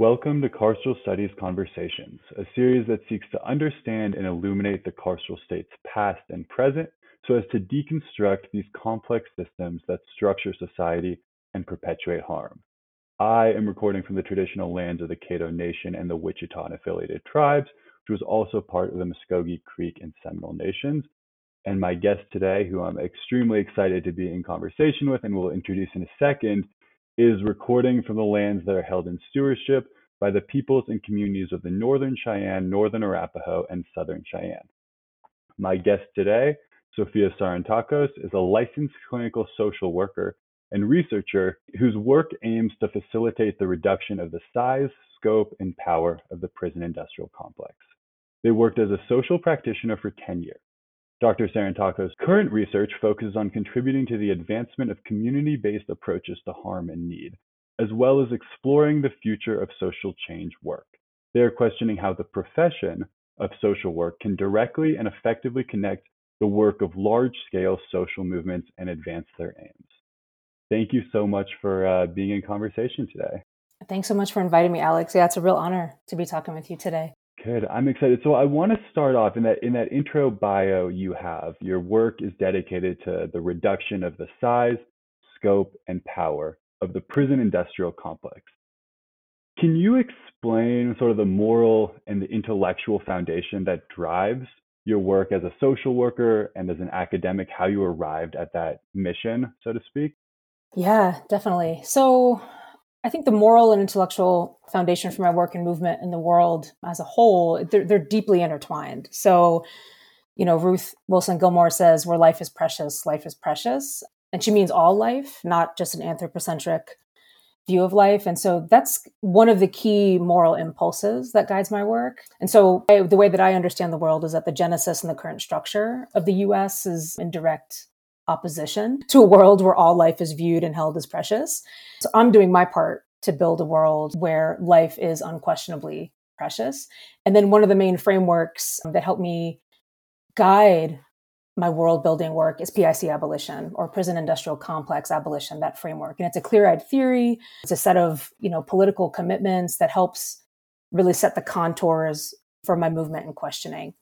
Welcome to Carceral Studies Conversations, a series that seeks to understand and illuminate the carceral state's past and present so as to deconstruct these complex systems that structure society and perpetuate harm. I am recording from the traditional lands of the Caddo Nation and the Wichita and affiliated tribes, which was also part of the Muscogee Creek and Seminole Nations. And my guest today, who I'm extremely excited to be in conversation with and will introduce in a second, is recording from the lands that are held in stewardship by the peoples and communities of the Northern Cheyenne, Northern Arapaho, and Southern Cheyenne. My guest today, Sofia Sarantakos, is a licensed clinical social worker and researcher whose work aims to facilitate the reduction of the size, scope, and power of the prison industrial complex. They worked as a social practitioner for 10 years. Dr. Sarantakos' current research focuses on contributing to the advancement of community-based approaches to harm and need, as well as exploring the future of social change work. They are questioning how the profession of social work can directly and effectively connect the work of large-scale social movements and advance their aims. Thank you so much for uh, being in conversation today. Thanks so much for inviting me, Alex. Yeah, it's a real honor to be talking with you today. Good. I'm excited. So I want to start off in that in that intro bio you have. Your work is dedicated to the reduction of the size, scope, and power of the prison industrial complex. Can you explain sort of the moral and the intellectual foundation that drives your work as a social worker and as an academic, how you arrived at that mission, so to speak? Yeah, definitely. So I think the moral and intellectual foundation for my work and movement in the world as a whole, they're, they're deeply intertwined. So, you know, Ruth Wilson Gilmore says, where life is precious, life is precious. And she means all life, not just an anthropocentric view of life. And so that's one of the key moral impulses that guides my work. And so I, the way that I understand the world is that the genesis and the current structure of the US is in direct opposition to a world where all life is viewed and held as precious. So I'm doing my part to build a world where life is unquestionably precious. And then one of the main frameworks that helped me guide my world building work is PIC abolition or prison industrial complex abolition, that framework. And it's a clear eyed theory. It's a set of, you know, political commitments that helps really set the contours for my movement and questioning.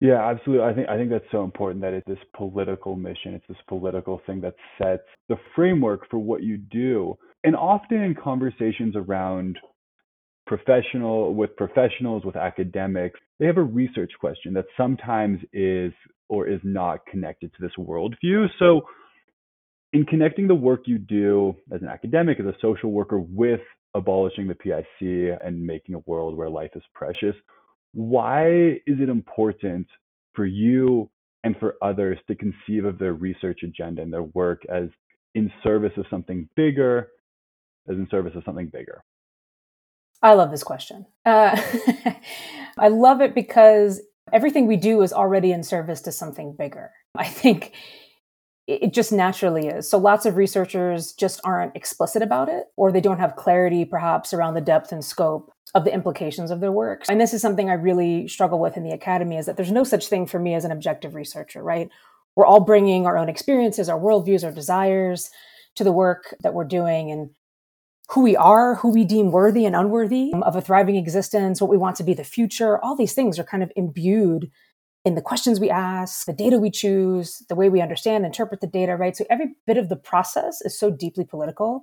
Yeah, absolutely. I think I think that's so important that it's this political mission. It's this political thing that sets the framework for what you do. And often in conversations around professional with professionals, with academics, they have a research question that sometimes is or is not connected to this worldview. So in connecting the work you do as an academic, as a social worker with abolishing the PIC and making a world where life is precious, why is it important for you and for others to conceive of their research agenda and their work as in service of something bigger, as in service of something bigger? I love this question. Uh, I love it because everything we do is already in service to something bigger. I think it just naturally is. So lots of researchers just aren't explicit about it, or they don't have clarity perhaps around the depth and scope of the implications of their work. And this is something I really struggle with in the academy is that there's no such thing for me as an objective researcher, right? We're all bringing our own experiences, our worldviews, our desires to the work that we're doing and who we are, who we deem worthy and unworthy of a thriving existence, what we want to be the future. All these things are kind of imbued in the questions we ask, the data we choose, the way we understand, interpret the data, right? So every bit of the process is so deeply political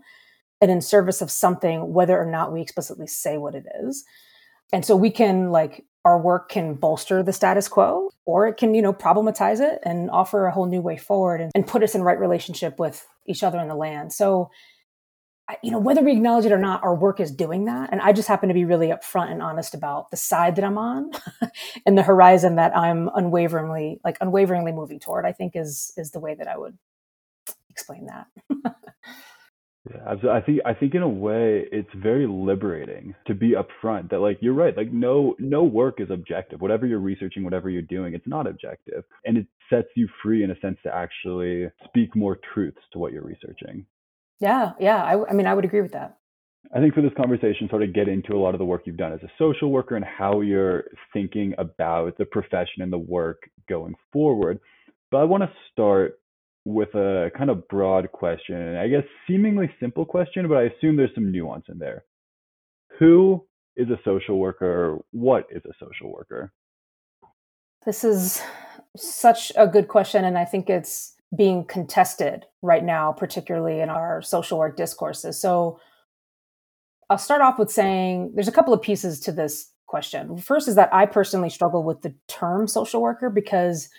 and in service of something, whether or not we explicitly say what it is. And so we can like our work can bolster the status quo or it can, you know, problematize it and offer a whole new way forward and, and put us in right relationship with each other in the land. So you know, whether we acknowledge it or not, our work is doing that. And I just happen to be really upfront and honest about the side that I'm on and the horizon that I'm unwaveringly, like unwaveringly moving toward, I think is, is the way that I would explain that. yeah, I think, I think in a way it's very liberating to be upfront that like, you're right. Like no, no work is objective. Whatever you're researching, whatever you're doing, it's not objective. And it sets you free in a sense to actually speak more truths to what you're researching. Yeah, yeah. I, I mean, I would agree with that. I think for this conversation, sort of get into a lot of the work you've done as a social worker and how you're thinking about the profession and the work going forward. But I want to start with a kind of broad question, I guess seemingly simple question, but I assume there's some nuance in there. Who is a social worker? What is a social worker? This is such a good question. And I think it's being contested right now, particularly in our social work discourses. So I'll start off with saying there's a couple of pieces to this question. First is that I personally struggle with the term social worker because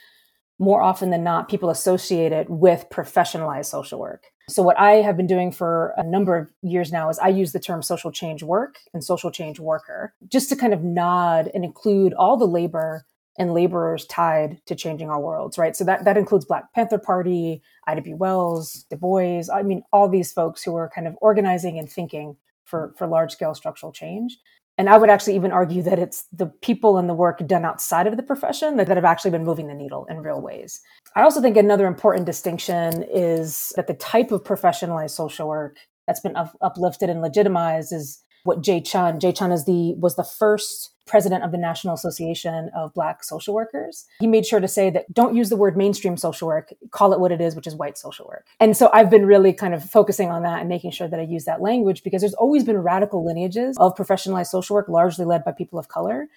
more often than not, people associate it with professionalized social work. So, what I have been doing for a number of years now is I use the term social change work and social change worker just to kind of nod and include all the labor and laborers tied to changing our worlds, right? So that, that includes Black Panther Party, Ida B. Wells, Du Bois, I mean, all these folks who are kind of organizing and thinking for, for large scale structural change. And I would actually even argue that it's the people and the work done outside of the profession that, that have actually been moving the needle in real ways. I also think another important distinction is that the type of professionalized social work that's been up- uplifted and legitimized is what Jay Chun. Jay Chun is the was the first president of the National Association of Black Social Workers. He made sure to say that don't use the word mainstream social work, call it what it is, which is white social work. And so I've been really kind of focusing on that and making sure that I use that language because there's always been radical lineages of professionalized social work, largely led by people of color.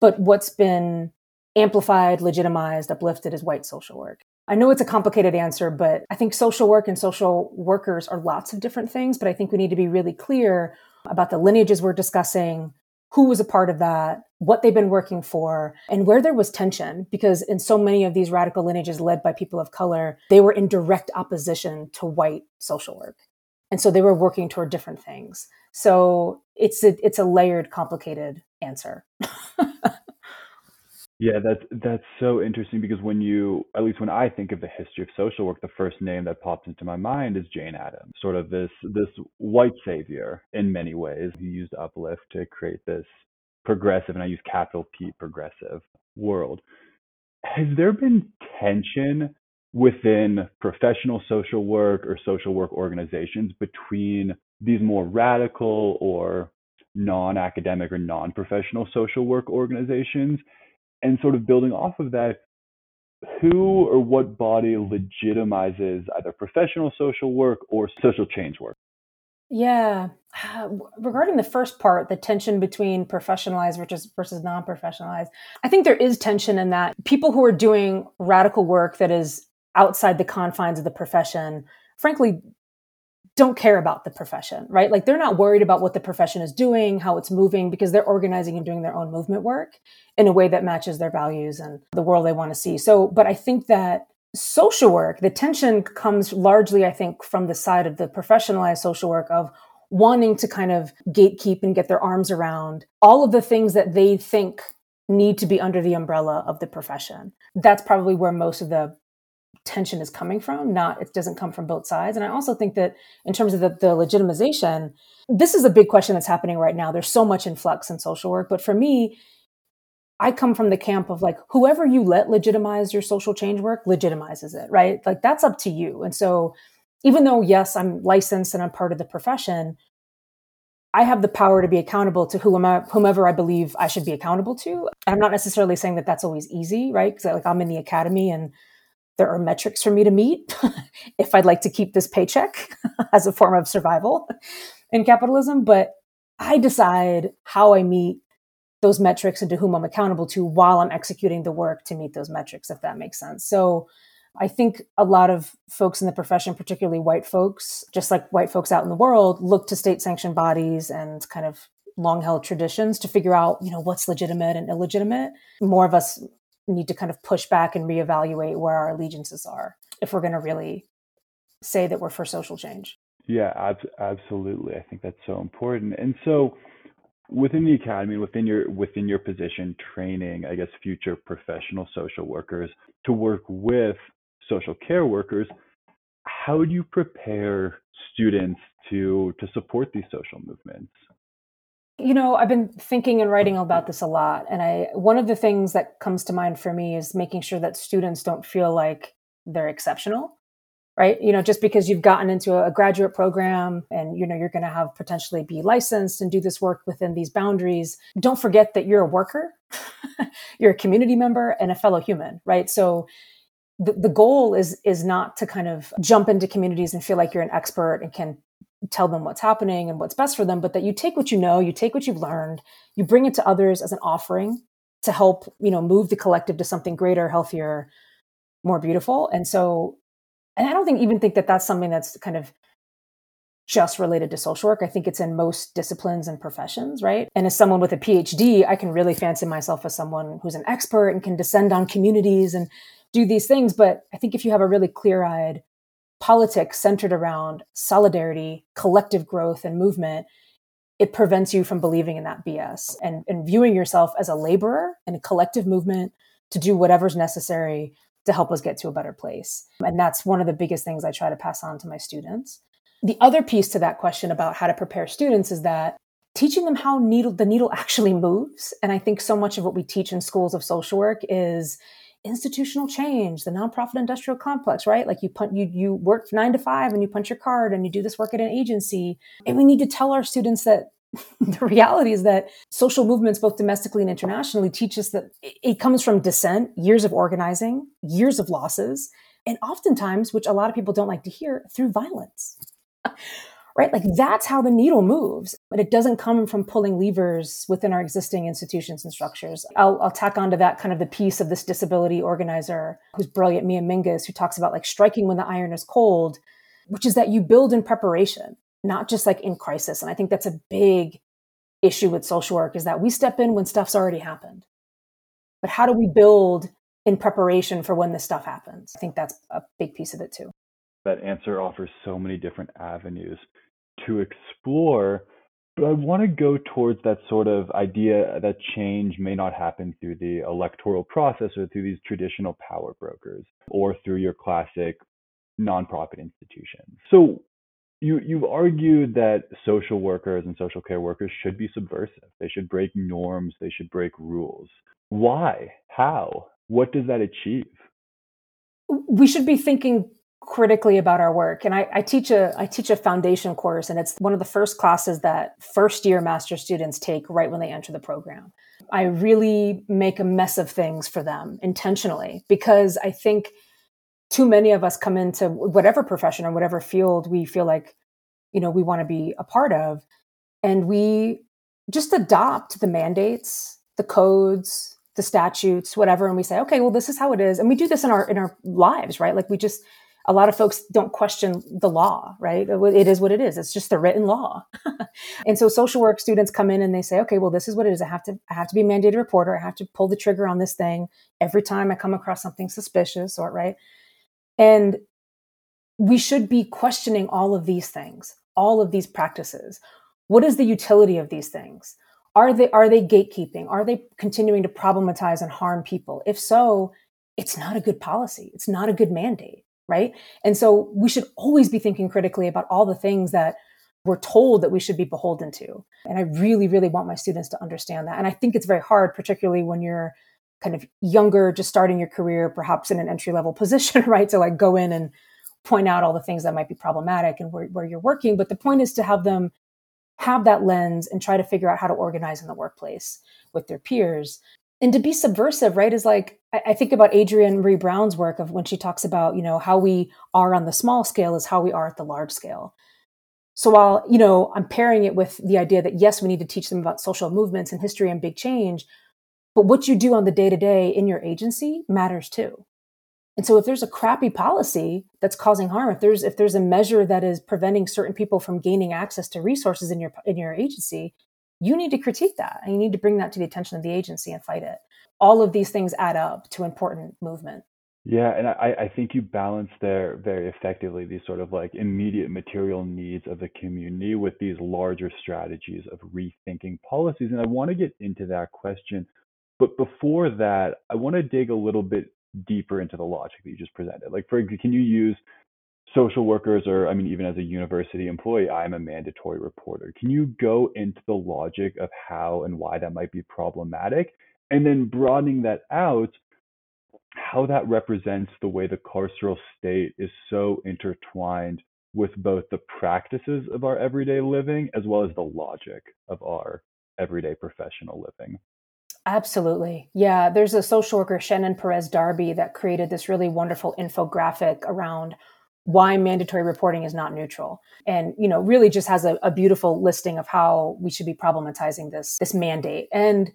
But what's been amplified, legitimized, uplifted is white social work. I know it's a complicated answer, but I think social work and social workers are lots of different things. But I think we need to be really clear about the lineages we're discussing, who was a part of that, what they've been working for, and where there was tension. Because in so many of these radical lineages led by people of color, they were in direct opposition to white social work. And so they were working toward different things. So it's a, it's a layered, complicated answer. Yeah, that's that's so interesting because when you, at least when I think of the history of social work, the first name that pops into my mind is Jane Addams, sort of this this white savior in many ways. He used uplift to create this progressive, and I use capital P progressive world. Has there been tension within professional social work or social work organizations between these more radical or non-academic or non-professional social work organizations and sort of building off of that, who or what body legitimizes either professional social work or social change work? Yeah. regarding the first part, the tension between professionalized versus, versus non professionalized, I think there is tension in that people who are doing radical work that is outside the confines of the profession, frankly, don't care about the profession, right? Like they're not worried about what the profession is doing, how it's moving, because they're organizing and doing their own movement work in a way that matches their values and the world they want to see. So, but I think that social work, the tension comes largely, I think, from the side of the professionalized social work of wanting to kind of gatekeep and get their arms around all of the things that they think need to be under the umbrella of the profession. That's probably where most of the tension is coming from not it doesn't come from both sides. And i also think that in terms of the, the legitimization this is a big question that's happening right now. There's so much influx in social work. But for me i come from the camp of like whoever you let legitimize your social change work legitimizes it right? Like that's up to you. And so even though yes i'm licensed and i'm part of the profession I have the power to be accountable to whomever, I believe I should be accountable to. I'm not necessarily saying that that's always easy, right? Because like I'm in the academy and there are metrics for me to meet if I'd like to keep this paycheck as a form of survival in capitalism. But I decide how I meet those metrics and to whom I'm accountable to while I'm executing the work to meet those metrics, if that makes sense. So I think a lot of folks in the profession, particularly white folks, just like white folks out in the world, look to state sanctioned bodies and kind of long held traditions to figure out, you know, what's legitimate and illegitimate. More of us need to kind of push back and reevaluate where our allegiances are if we're going to really say that we're for social change. Yeah, ab- absolutely. I think that's so important. And so within the academy, within your within your position training, I guess future professional social workers to work with social care workers, how do you prepare students to to support these social movements? You know, I've been thinking and writing about this a lot. And I one of the things that comes to mind for me is making sure that students don't feel like they're exceptional. Right. You know, just because you've gotten into a graduate program and, you know, you're going to have potentially be licensed and do this work within these boundaries, don't forget that you're a worker, you're a community member and a fellow human. Right. So the, the goal is is not to kind of jump into communities and feel like you're an expert and can tell them what's happening and what's best for them, but that you take what you know, you take what you've learned, you bring it to others as an offering to help, you know, move the collective to something greater, healthier, more beautiful. And so, and I don't think even think that that's something that's kind of just related to social work. I think it's in most disciplines and professions, right? And as someone with a PhD, I can really fancy myself as someone who's an expert and can descend on communities and do these things. But I think if you have a really clear eyed politics centered around solidarity, collective growth, and movement, it prevents you from believing in that BS and, and viewing yourself as a laborer in a collective movement to do whatever's necessary to help us get to a better place. And that's one of the biggest things I try to pass on to my students. The other piece to that question about how to prepare students is that teaching them how needle the needle actually moves. And I think so much of what we teach in schools of social work is institutional change, the nonprofit industrial complex, right? Like you you you work nine to five and you punch your card and you do this work at an agency. And we need to tell our students that the reality is that social movements, both domestically and internationally, teach us that it comes from dissent, years of organizing, years of losses, and oftentimes, which a lot of people don't like to hear, through violence right? Like that's how the needle moves. But it doesn't come from pulling levers within our existing institutions and structures. I'll, I'll tack onto that kind of the piece of this disability organizer who's brilliant, Mia Mingus, who talks about like striking when the iron is cold, which is that you build in preparation, not just like in crisis. And I think that's a big issue with social work is that we step in when stuff's already happened. But how do we build in preparation for when this stuff happens? I think that's a big piece of it too. That answer offers so many different avenues to explore. But I want to go towards that sort of idea that change may not happen through the electoral process or through these traditional power brokers or through your classic nonprofit institutions. So you you've argued that social workers and social care workers should be subversive. They should break norms, they should break rules. Why? How? What does that achieve? We should be thinking critically about our work. And I, I, teach a I teach a foundation course, and it's one of the first classes that first year master students take right when they enter the program. I really make a mess of things for them intentionally because I think too many of us come into whatever profession or whatever field we feel like you know we want to be a part of, and we just adopt the mandates, the codes, the statutes, whatever, and we say, okay, well, this is how it is, and we do this in our in our lives, right? Like we just a lot of folks don't question the law, right? It is what it is. It's just the written law. and so social work students come in and they say, okay, well, this is what it is. I have to, I have to be a mandated reporter. I have to pull the trigger on this thing every time I come across something suspicious or right. And we should be questioning all of these things, all of these practices. What is the utility of these things? Are they, are they gatekeeping? Are they continuing to problematize and harm people? If so, it's not a good policy. It's not a good mandate right? And so we should always be thinking critically about all the things that we're told that we should be beholden to. And I really, really want my students to understand that. And I think it's very hard, particularly when you're kind of younger, just starting your career, perhaps in an entry level position, right? To like go in and point out all the things that might be problematic and where, where you're working. But the point is to have them have that lens and try to figure out how to organize in the workplace with their peers and to be subversive right is like I, think about adrienne maree brown's work of when she talks about you know how we are on the small scale is how we are at the large scale. So while you know i'm pairing it with the idea that yes we need to teach them about social movements and history and big change but what you do on the day to day in your agency matters too. And so if there's a crappy policy that's causing harm if there's if there's a measure that is preventing certain people from gaining access to resources in your in your agency you need to critique that and you need to bring that to the attention of the agency and fight it. All of these things add up to important movement. Yeah, and I, I think you balance there very effectively these sort of like immediate material needs of the community with these larger strategies of rethinking policies. And I want to get into that question. But before that, I want to dig a little bit deeper into the logic that you just presented. Like, for can you use social workers or i mean even as a university employee i'm a mandatory reporter can you go into the logic of how and why that might be problematic and then broadening that out how that represents the way the carceral state is so intertwined with both the practices of our everyday living as well as the logic of our everyday professional living Absolutely. Yeah. There's a social worker, Shannon Perez Darby, that created this really wonderful infographic around why mandatory reporting is not neutral. And you know really just has a, a, beautiful listing of how we should be problematizing this this mandate. And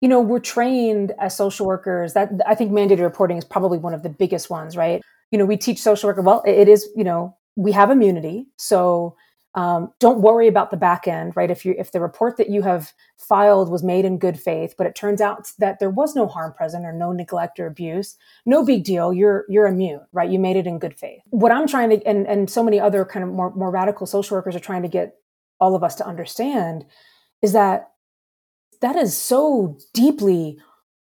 you know we're trained as social workers that i think mandated reporting is probably one of the biggest ones right? You know we teach social worker well it is you know we have immunity. So um, don't worry about the back end right? If you if the report that you have filed was made in good faith but it turns out that there was no harm present or no neglect or abuse no big deal. You're you're immune right? You made it in good faith. What i'm trying to and and so many other kind of more, more radical social workers are trying to get all of us to understand is that that is so deeply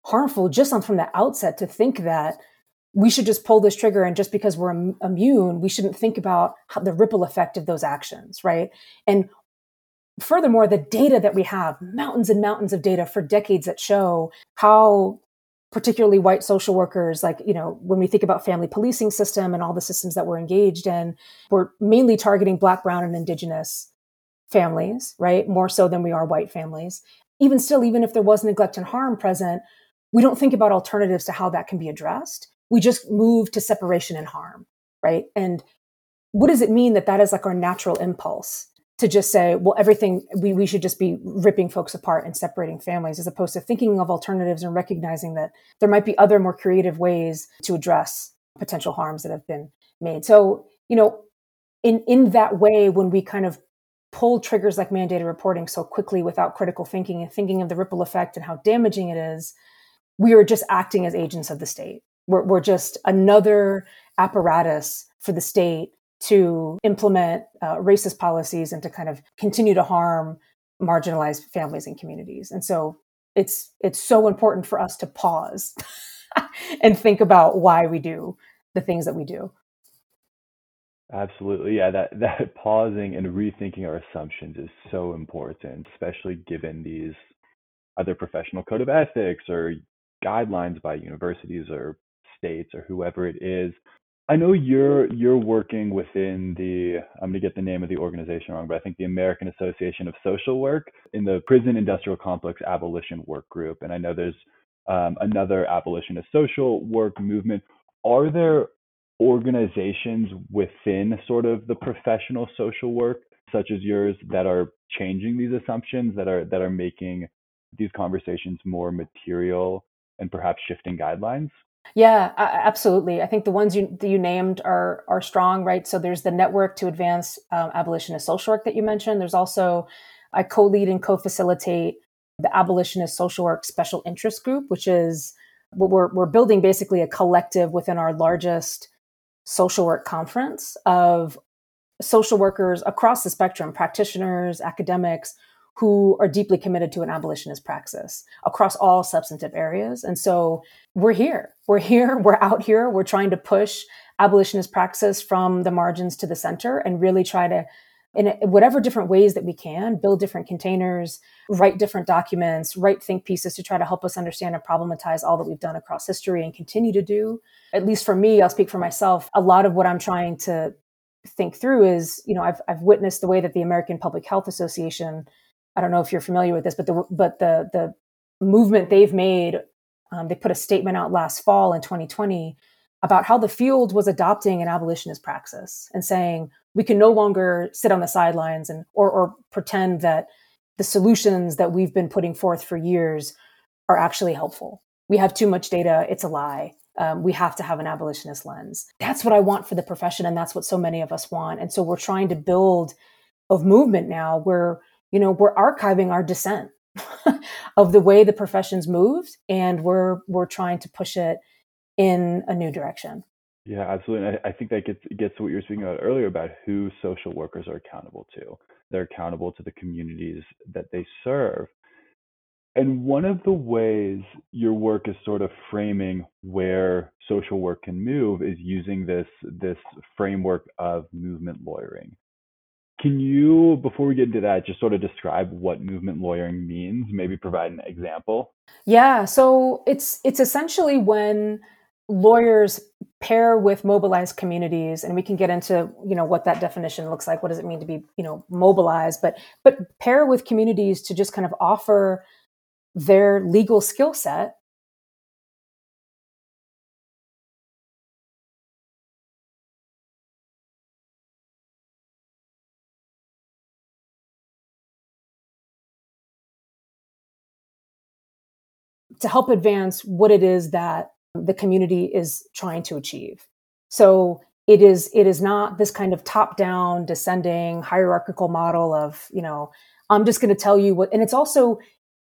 harmful just on from the outset to think that we should just pull this trigger and just because we're Im- immune we shouldn't think about how, the ripple effect of those actions right? And furthermore the data that we have mountains and mountains of data for decades that show how particularly white social workers like you know when we think about family policing system and all the systems that we're engaged in we're mainly targeting black brown and indigenous families right? More so than we are white families. Even still even if there was neglect and harm present we don't think about alternatives to how that can be addressed we just move to separation and harm, right? And what does it mean that that is like our natural impulse to just say, well, everything, we, we should just be ripping folks apart and separating families as opposed to thinking of alternatives and recognizing that there might be other more creative ways to address potential harms that have been made. So, you know, in, in that way, when we kind of pull triggers like mandated reporting so quickly without critical thinking and thinking of the ripple effect and how damaging it is, we are just acting as agents of the state. We're, we're just another apparatus for the state to implement uh, racist policies and to kind of continue to harm marginalized families and communities. And so it's it's so important for us to pause and think about why we do the things that we do. Absolutely. Yeah, that that pausing and rethinking our assumptions is so important, especially given these other professional code of ethics or guidelines by universities or states or whoever it is. I know you're you're working within the I'm going to get the name of the organization wrong, but I think the American Association of Social Work in the Prison Industrial Complex Abolition Work Group, and I know there's um, another abolitionist social work movement. Are there organizations within sort of the professional social work, such as yours, that are changing these assumptions, that are that are making these conversations more material and perhaps shifting guidelines? Yeah, absolutely. I think the ones you you named are are strong, right? So there's the network to advance um, abolitionist social work that you mentioned. There's also I co-lead and co-facilitate the abolitionist social work special interest group, which is what we're we're building basically a collective within our largest social work conference of social workers across the spectrum, practitioners, academics who are deeply committed to an abolitionist praxis across all substantive areas. And so we're here. We're here. We're out here. We're trying to push abolitionist praxis from the margins to the center and really try to, in whatever different ways that we can, build different containers, write different documents, write think pieces to try to help us understand and problematize all that we've done across history and continue to do. At least for me, I'll speak for myself. A lot of what I'm trying to think through is, you know, I've, I've witnessed the way that the American Public Health Association I don't know if you're familiar with this, but the but the the movement they've made, um, they put a statement out last fall in 2020 about how the field was adopting an abolitionist praxis and saying we can no longer sit on the sidelines and or, or pretend that the solutions that we've been putting forth for years are actually helpful. We have too much data; it's a lie. Um, we have to have an abolitionist lens. That's what I want for the profession, and that's what so many of us want. And so we're trying to build a movement now where you know, we're archiving our dissent of the way the profession's moved and we're we're trying to push it in a new direction. Yeah, absolutely. And I, I think that gets gets to what you were speaking about earlier about who social workers are accountable to. They're accountable to the communities that they serve. And one of the ways your work is sort of framing where social work can move is using this this framework of movement lawyering. Can you, before we get into that, just sort of describe what movement lawyering means? Maybe provide an example. Yeah, so it's it's essentially when lawyers pair with mobilized communities and we can get into you know what that definition looks like what does it mean to be you know mobilized but but pair with communities to just kind of offer their legal skill set to help advance what it is that the community is trying to achieve. So it is it is not this kind of top down descending hierarchical model of you know i'm just going to tell you what and it's also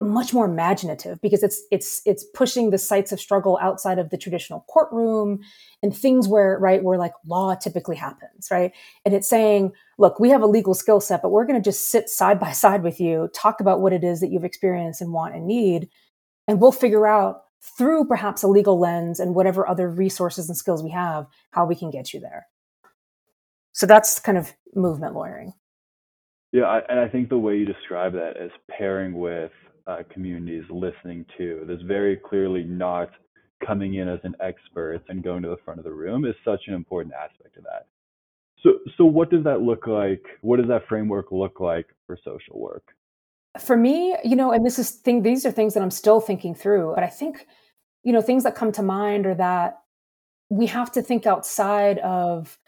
much more imaginative because it's it's it's pushing the sites of struggle outside of the traditional courtroom and things where right where like law typically happens right and it's saying look we have a legal skill set but we're going to just sit side by side with you talk about what it is that you've experienced and want and need and we'll figure out through perhaps a legal lens and whatever other resources and skills we have how we can get you there so that's kind of movement lawyering yeah I, and i think the way you describe that as pairing with uh, communities listening to. This very clearly not coming in as an expert and going to the front of the room is such an important aspect of that. So, so what does that look like? What does that framework look like for social work? For me, you know, and this is thing. These are things that I'm still thinking through. But I think, you know, things that come to mind are that we have to think outside of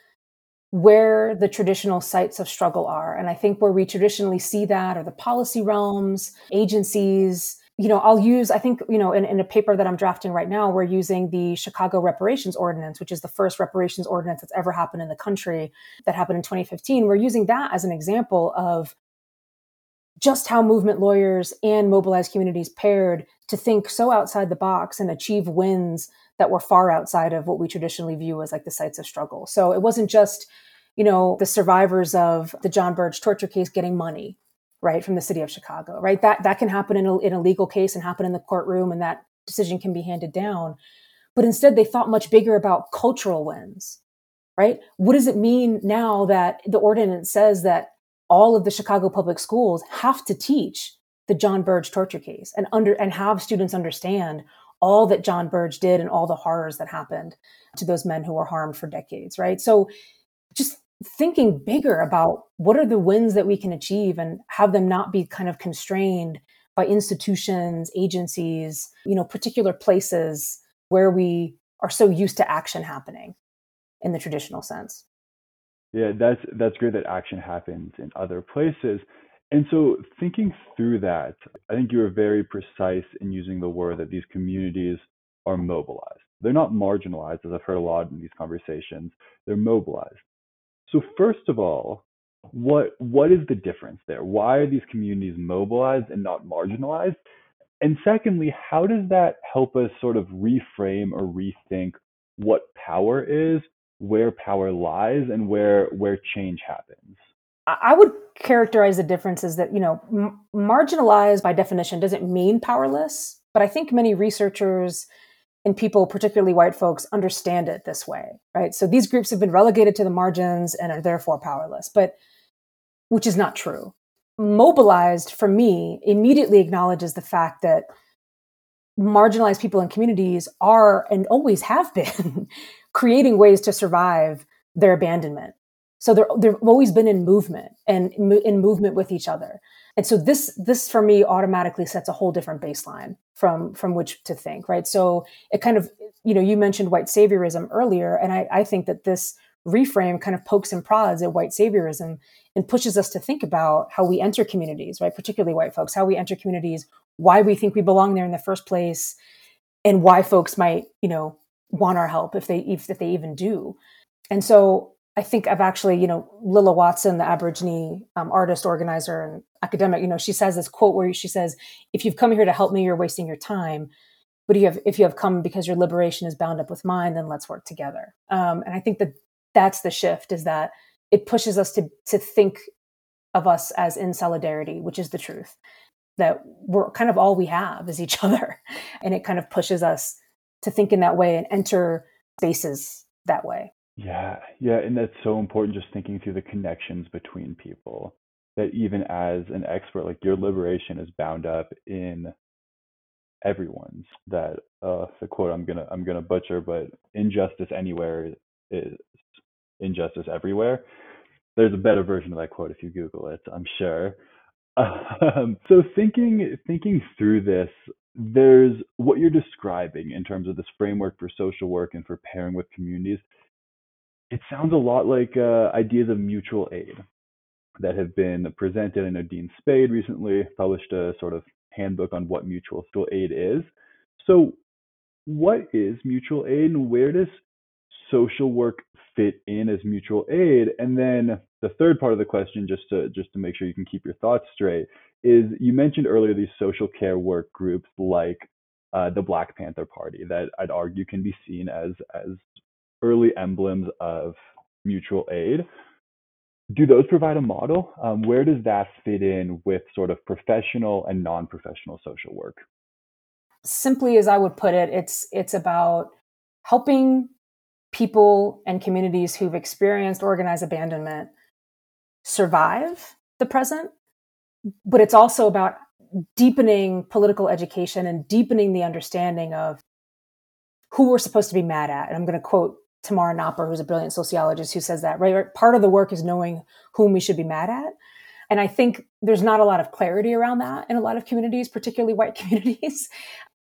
where the traditional sites of struggle are. And I think where we traditionally see that are the policy realms, agencies. You know, I'll use, I think, you know, in, in, a paper that I'm drafting right now, we're using the Chicago Reparations Ordinance, which is the first reparations ordinance that's ever happened in the country that happened in 2015. We're using that as an example of just how movement lawyers and mobilized communities paired to think so outside the box and achieve wins that were far outside of what we traditionally view as like the sites of struggle. So it wasn't just, you know, the survivors of the John Burge torture case getting money, right, from the city of Chicago, right? That that can happen in a, in a legal case and happen in the courtroom, and that decision can be handed down. But instead, they thought much bigger about cultural wins, right? What does it mean now that the ordinance says that all of the Chicago public schools have to teach the John Burge torture case and under and have students understand all that John Burge did and all the horrors that happened to those men who were harmed for decades, right? So just thinking bigger about what are the wins that we can achieve and have them not be kind of constrained by institutions, agencies, you know, particular places where we are so used to action happening in the traditional sense. Yeah, that's that's great that action happens in other places. And so, thinking through that, I think you were very precise in using the word that these communities are mobilized. They're not marginalized, as I've heard a lot in these conversations. They're mobilized. So, first of all, what what is the difference there? Why are these communities mobilized and not marginalized? And secondly, how does that help us sort of reframe or rethink what power is, where power lies, and where where change happens? I would characterize the difference as that, you know, m- marginalized by definition doesn't mean powerless, but I think many researchers and people, particularly white folks, understand it this way, right? So these groups have been relegated to the margins and are therefore powerless, but which is not true. Mobilized, for me, immediately acknowledges the fact that marginalized people and communities are and always have been creating ways to survive their abandonment so they're, they've always been in movement and in movement with each other. And so this, this for me automatically sets a whole different baseline from, from which to think, right? So it kind of, you know, you mentioned white saviorism earlier. And I, I think that this reframe kind of pokes and prods at white saviorism and pushes us to think about how we enter communities, right? Particularly white folks, how we enter communities, why we think we belong there in the first place, and why folks might, you know, want our help if they if, if they even do. And so I think I've actually, you know, Lilla Watson, the Aborigine um, artist, organizer, and academic, you know, she says this quote where she says, "If you've come here to help me, you're wasting your time. But if you have, if you have come because your liberation is bound up with mine, then let's work together." Um, and I think that that's the shift is that it pushes us to to think of us as in solidarity, which is the truth. That we're kind of all we have is each other, and it kind of pushes us to think in that way and enter spaces that way. Yeah, yeah, and that's so important just thinking through the connections between people. That even as an expert, like your liberation is bound up in everyone's. That uh the quote I'm gonna I'm gonna butcher, but injustice anywhere is injustice everywhere. There's a better version of that quote if you Google it, I'm sure. Um, so thinking thinking through this, there's what you're describing in terms of this framework for social work and for pairing with communities it sounds a lot like uh, ideas of mutual aid that have been presented. I know Dean Spade recently published a sort of handbook on what mutual aid is. So, what is mutual aid and where does social work fit in as mutual aid? And then the third part of the question, just to just to make sure you can keep your thoughts straight, is you mentioned earlier these social care work groups like uh, the Black Panther Party that I'd argue can be seen as as early emblems of mutual aid. Do those provide a model? Um, where does that fit in with sort of professional and non-professional social work? Simply as I would put it, it's it's about helping people and communities who've experienced organized abandonment survive the present, but it's also about deepening political education and deepening the understanding of who we're supposed to be mad at. And I'm going to quote Tamara Nopper, who's a brilliant sociologist, who says that, right? Part of the work is knowing whom we should be mad at. And I think there's not a lot of clarity around that in a lot of communities, particularly white communities.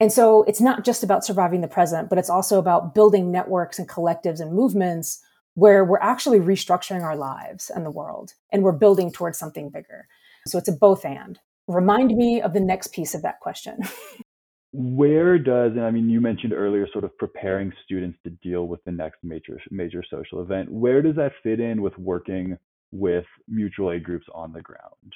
And so it's not just about surviving the present, but it's also about building networks and collectives and movements where we're actually restructuring our lives and the world and we're building towards something bigger. So it's a both and. Remind me of the next piece of that question. where does and i mean you mentioned earlier sort of preparing students to deal with the next major major social event where does that fit in with working with mutual aid groups on the ground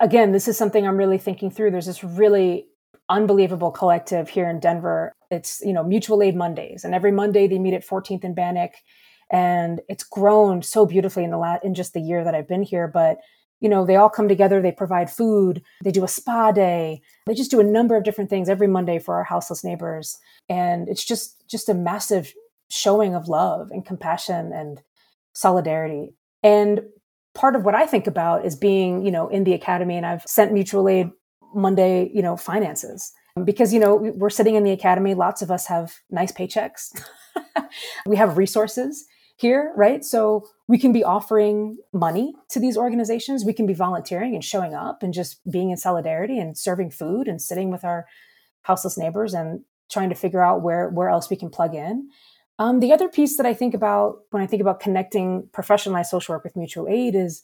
again this is something i'm really thinking through there's this really unbelievable collective here in denver it's you know mutual aid mondays and every monday they meet at 14th and bannock and it's grown so beautifully in the la- in just the year that i've been here but you know, they all come together, they provide food, they do a spa day. They just do a number of different things every Monday for our houseless neighbors. And it's just just a massive showing of love and compassion and solidarity. And part of what I think about is being, you know, in the academy and I've sent mutual aid Monday, you know, finances because you know we're sitting in the academy lots of us have nice paychecks we have resources here, right? So we can be offering money to these organizations. We can be volunteering and showing up and just being in solidarity and serving food and sitting with our houseless neighbors and trying to figure out where where else we can plug in. Um, the other piece that I think about when I think about connecting professionalized social work with mutual aid is,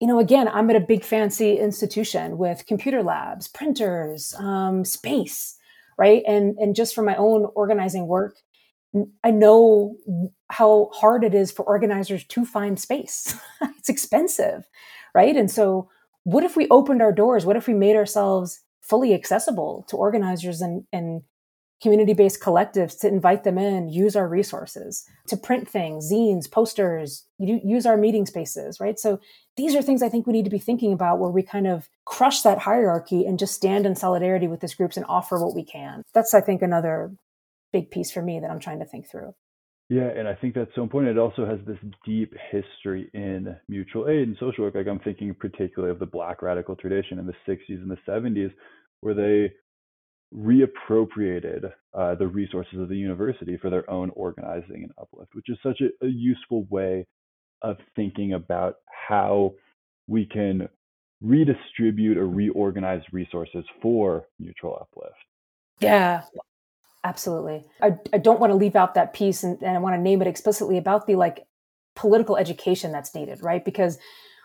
you know, again, I'm at a big fancy institution with computer labs, printers, um, space, right? And and just for my own organizing work, I know how hard it is for organizers to find space. it's expensive, right? And so, what if we opened our doors? What if we made ourselves fully accessible to organizers and, and community based collectives to invite them in, use our resources, to print things, zines, posters, use our meeting spaces, right? So, these are things I think we need to be thinking about where we kind of crush that hierarchy and just stand in solidarity with these groups and offer what we can. That's, I think, another big piece for me that I'm trying to think through. Yeah, and I think that's so important. It also has this deep history in mutual aid and social work. Like I'm thinking particularly of the Black radical tradition in the 60s and the 70s, where they reappropriated uh, the resources of the university for their own organizing and uplift, which is such a, a useful way of thinking about how we can redistribute or reorganize resources for mutual uplift. Yeah, Absolutely. I, I don't want to leave out that piece and, and I want to name it explicitly about the like political education that's needed, right? Because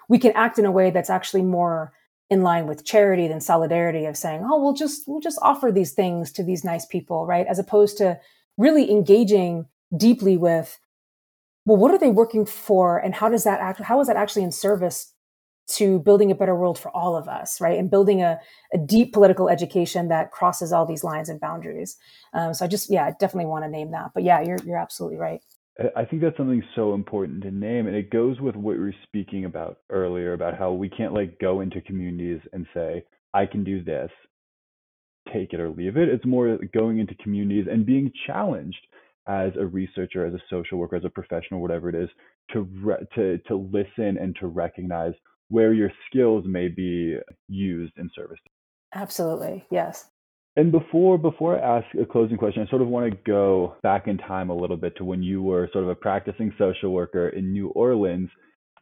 we can act in a way that's actually more in line with charity than solidarity of saying, oh, we'll just we'll just offer these things to these nice people, right? As opposed to really engaging deeply with, well, what are they working for and how does that act how is that actually in service to building a better world for all of us, right? And building a, a deep political education that crosses all these lines and boundaries. Um, so I just, yeah, I definitely want to name that. But yeah, you're you're absolutely right. I think that's something so important to name, and it goes with what we were speaking about earlier about how we can't like go into communities and say, "I can do this, take it or leave it." It's more going into communities and being challenged as a researcher, as a social worker, as a professional, whatever it is, to re- to to listen and to recognize where your skills may be used in service. Absolutely. Yes. And before before I ask a closing question, I sort of want to go back in time a little bit to when you were sort of a practicing social worker in New Orleans,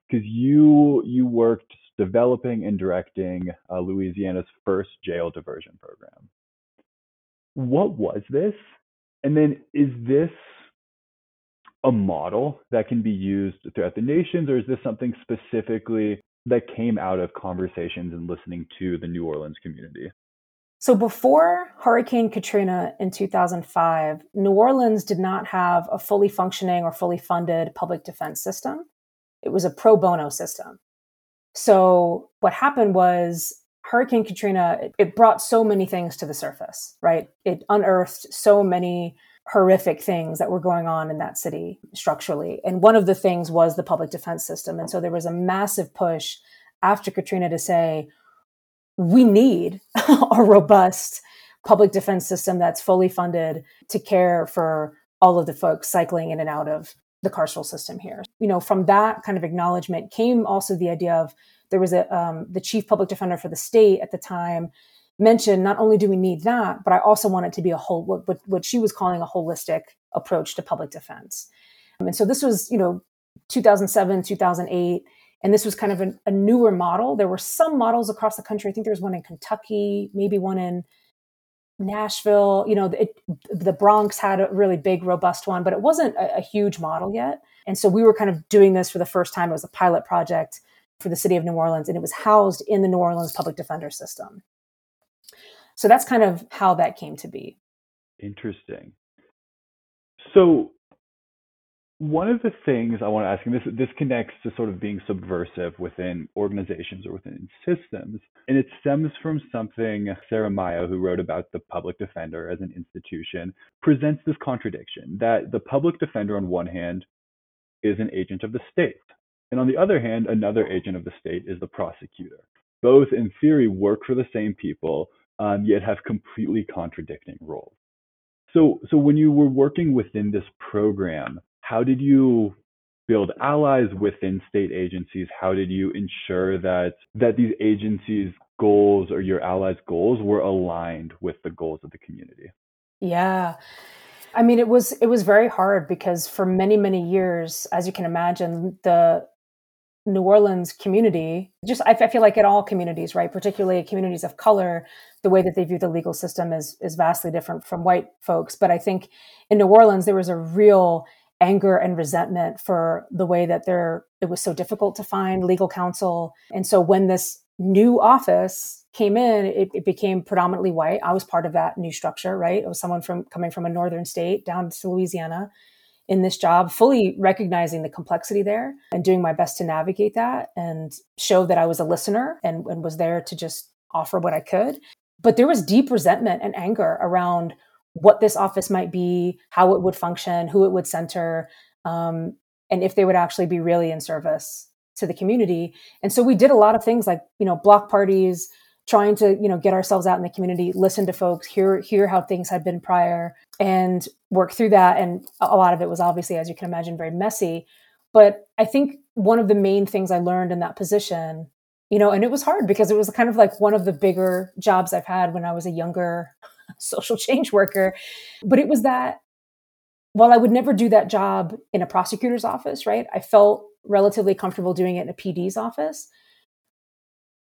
because you you worked developing and directing uh, Louisiana's first jail diversion program. What was this? And then is this a model that can be used throughout the nations, or is this something specifically that came out of conversations and listening to the New Orleans community? So before Hurricane Katrina in 2005, New Orleans did not have a fully functioning or fully funded public defense system. It was a pro bono system. So what happened was Hurricane Katrina, it, brought so many things to the surface, right? It unearthed so many horrific things that were going on in that city structurally. And one of the things was the public defense system. And so there was a massive push after Katrina to say, we need a robust public defense system that's fully funded to care for all of the folks cycling in and out of the carceral system here. You know, from that kind of acknowledgement came also the idea of there was a um, the chief public defender for the state at the time mentioned not only do we need that, but I also want it to be a whole what, what she was calling a holistic approach to public defense. Um, and so this was you know 2007 2008 and this was kind of a, a newer model. There were some models across the country. I think there was one in Kentucky, maybe one in Nashville. You know, it, the Bronx had a really big, robust one, but it wasn't a, a huge model yet. And so we were kind of doing this for the first time. It was a pilot project for the city of New Orleans, and it was housed in the New Orleans public defender system. So that's kind of how that came to be. Interesting. So one of the things I want to ask, and this this connects to sort of being subversive within organizations or within systems, and it stems from something Sara Mayeux, who wrote about the public defender as an institution, presents this contradiction that the public defender on one hand is an agent of the state, and on the other hand, another agent of the state is the prosecutor. Both, in theory, work for the same people, um, yet have completely contradicting roles. So, so when you were working within this program, how did you build allies within state agencies? How did you ensure that that these agencies' goals or your allies' goals were aligned with the goals of the community? Yeah. I mean, it was it was very hard because for many many years, as you can imagine, the New Orleans community, just I, feel like in all communities, right, particularly communities of color, the way that they view the legal system is is vastly different from white folks. But I think in New Orleans there was a real anger and resentment for the way that there it was so difficult to find legal counsel. And so when this new office came in, it, it, became predominantly white. I was part of that new structure, right? It was someone from coming from a northern state down to Louisiana in this job, fully recognizing the complexity there and doing my best to navigate that and show that I was a listener and, and was there to just offer what I could. But there was deep resentment and anger around what this office might be, how it would function, who it would center, um, and if they would actually be really in service to the community. And so we did a lot of things like, you know, block parties, trying to, you know, get ourselves out in the community, listen to folks, hear hear how things had been prior, and work through that. And a lot of it was obviously, as you can imagine, very messy. But I think one of the main things I learned in that position you know and it was hard because it was kind of like one of the bigger jobs i've had when i was a younger social change worker. But it was that while I would never do that job in a prosecutor's office, right? I felt relatively comfortable doing it in a PD's office.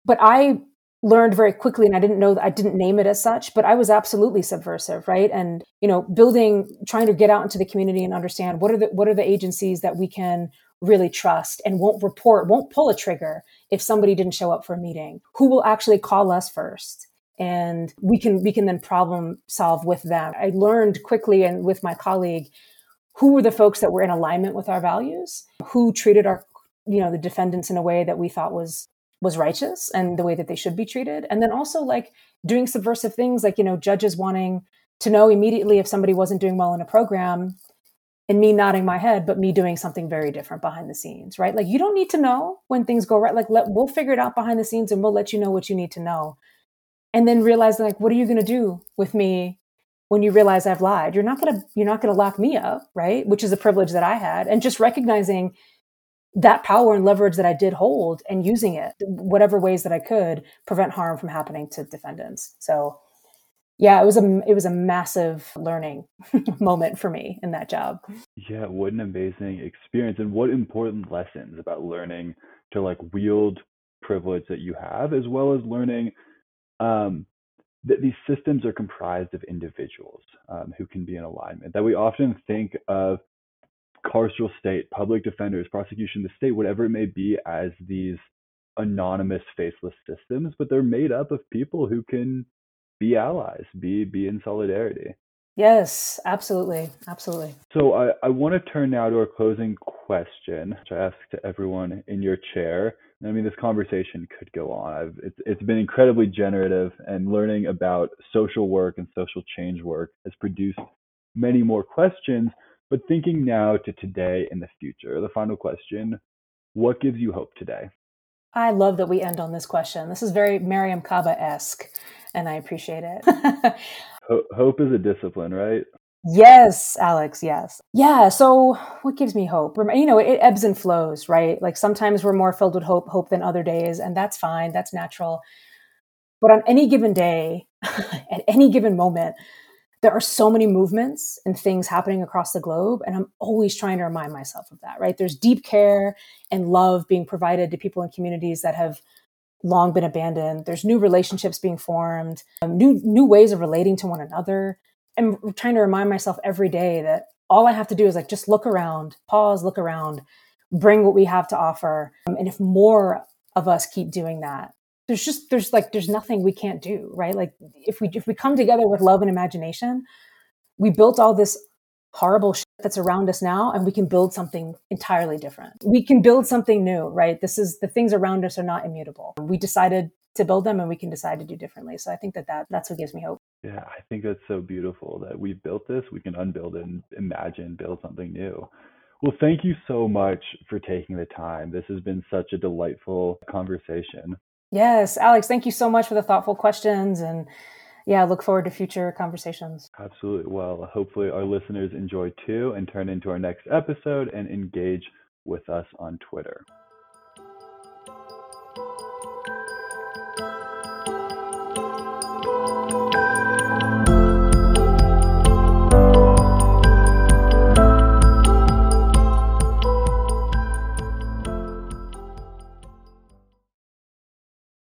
But I learned very quickly and I didn't know I didn't name it as such, but I was absolutely subversive, right? And you know, building trying to get out into the community and understand what are the what are the agencies that we can really trust and won't report, won't pull a trigger if somebody didn't show up for a meeting. Who will actually call us first? and we can we can then problem solve with them i learned quickly and with my colleague who were the folks that were in alignment with our values who treated our you know the defendants in a way that we thought was was righteous and the way that they should be treated. And then also like doing subversive things like you know judges wanting to know immediately if somebody wasn't doing well in a program and me nodding my head but me doing something very different behind the scenes right? Like you don't need to know when things go right. Like let we'll figure it out behind the scenes and we'll let you know what you need to know. And then realizing like what are you going to do with me when you realize i've lied? You're not going to you're not going to lock me up right? Which is a privilege that i had. And just recognizing that power and leverage that i did hold and using it whatever ways that i could prevent harm from happening to defendants so yeah it was a it was a massive learning moment for me in that job yeah what an amazing experience and what important lessons about learning to like wield privilege that you have as well as learning um, that these systems are comprised of individuals um, who can be in alignment. That we often think of carceral state, public defenders, prosecution, the state, whatever it may be, as these anonymous, faceless systems, but they're made up of people who can be allies, be be in solidarity. Yes, absolutely. Absolutely. So I, I want to turn now to our closing question, which I ask to everyone in your chair. I mean, this conversation could go on. I've, it's, it's been incredibly generative, and learning about social work and social change work has produced many more questions. But thinking now to today and the future, the final question what gives you hope today? I love that we end on this question. This is very Mariame Kaba esque, and I appreciate it. hope is a discipline, right? Yes, Alex, yes. Yeah, so what gives me hope? You know, it ebbs and flows, right? Like sometimes we're more filled with hope hope than other days, and that's fine, that's natural. But on any given day, at any given moment, there are so many movements and things happening across the globe and i'm always trying to remind myself of that right? There's deep care and love being provided to people in communities that have long been abandoned. There's new relationships being formed um, new new ways of relating to one another. I'm trying to remind myself every day that all i have to do is like just look around pause look around bring what we have to offer um, and if more of us keep doing that there's just there's like there's nothing we can't do right? Like if we if we come together with love and imagination we built all this horrible shit that's around us now and we can build something entirely different. We can build something new right? This is the things around us are not immutable. We decided to build them and we can decide to do differently. So i think that, that that's what gives me hope. Yeah i think that's so beautiful that we've built this. We can unbuild it and imagine build something new. Well thank you so much for taking the time. This has been such a delightful conversation Yes, Alex, thank you so much for the thoughtful questions and yeah, look forward to future conversations. Absolutely. Well, hopefully our listeners enjoy too and turn into our next episode and engage with us on Twitter.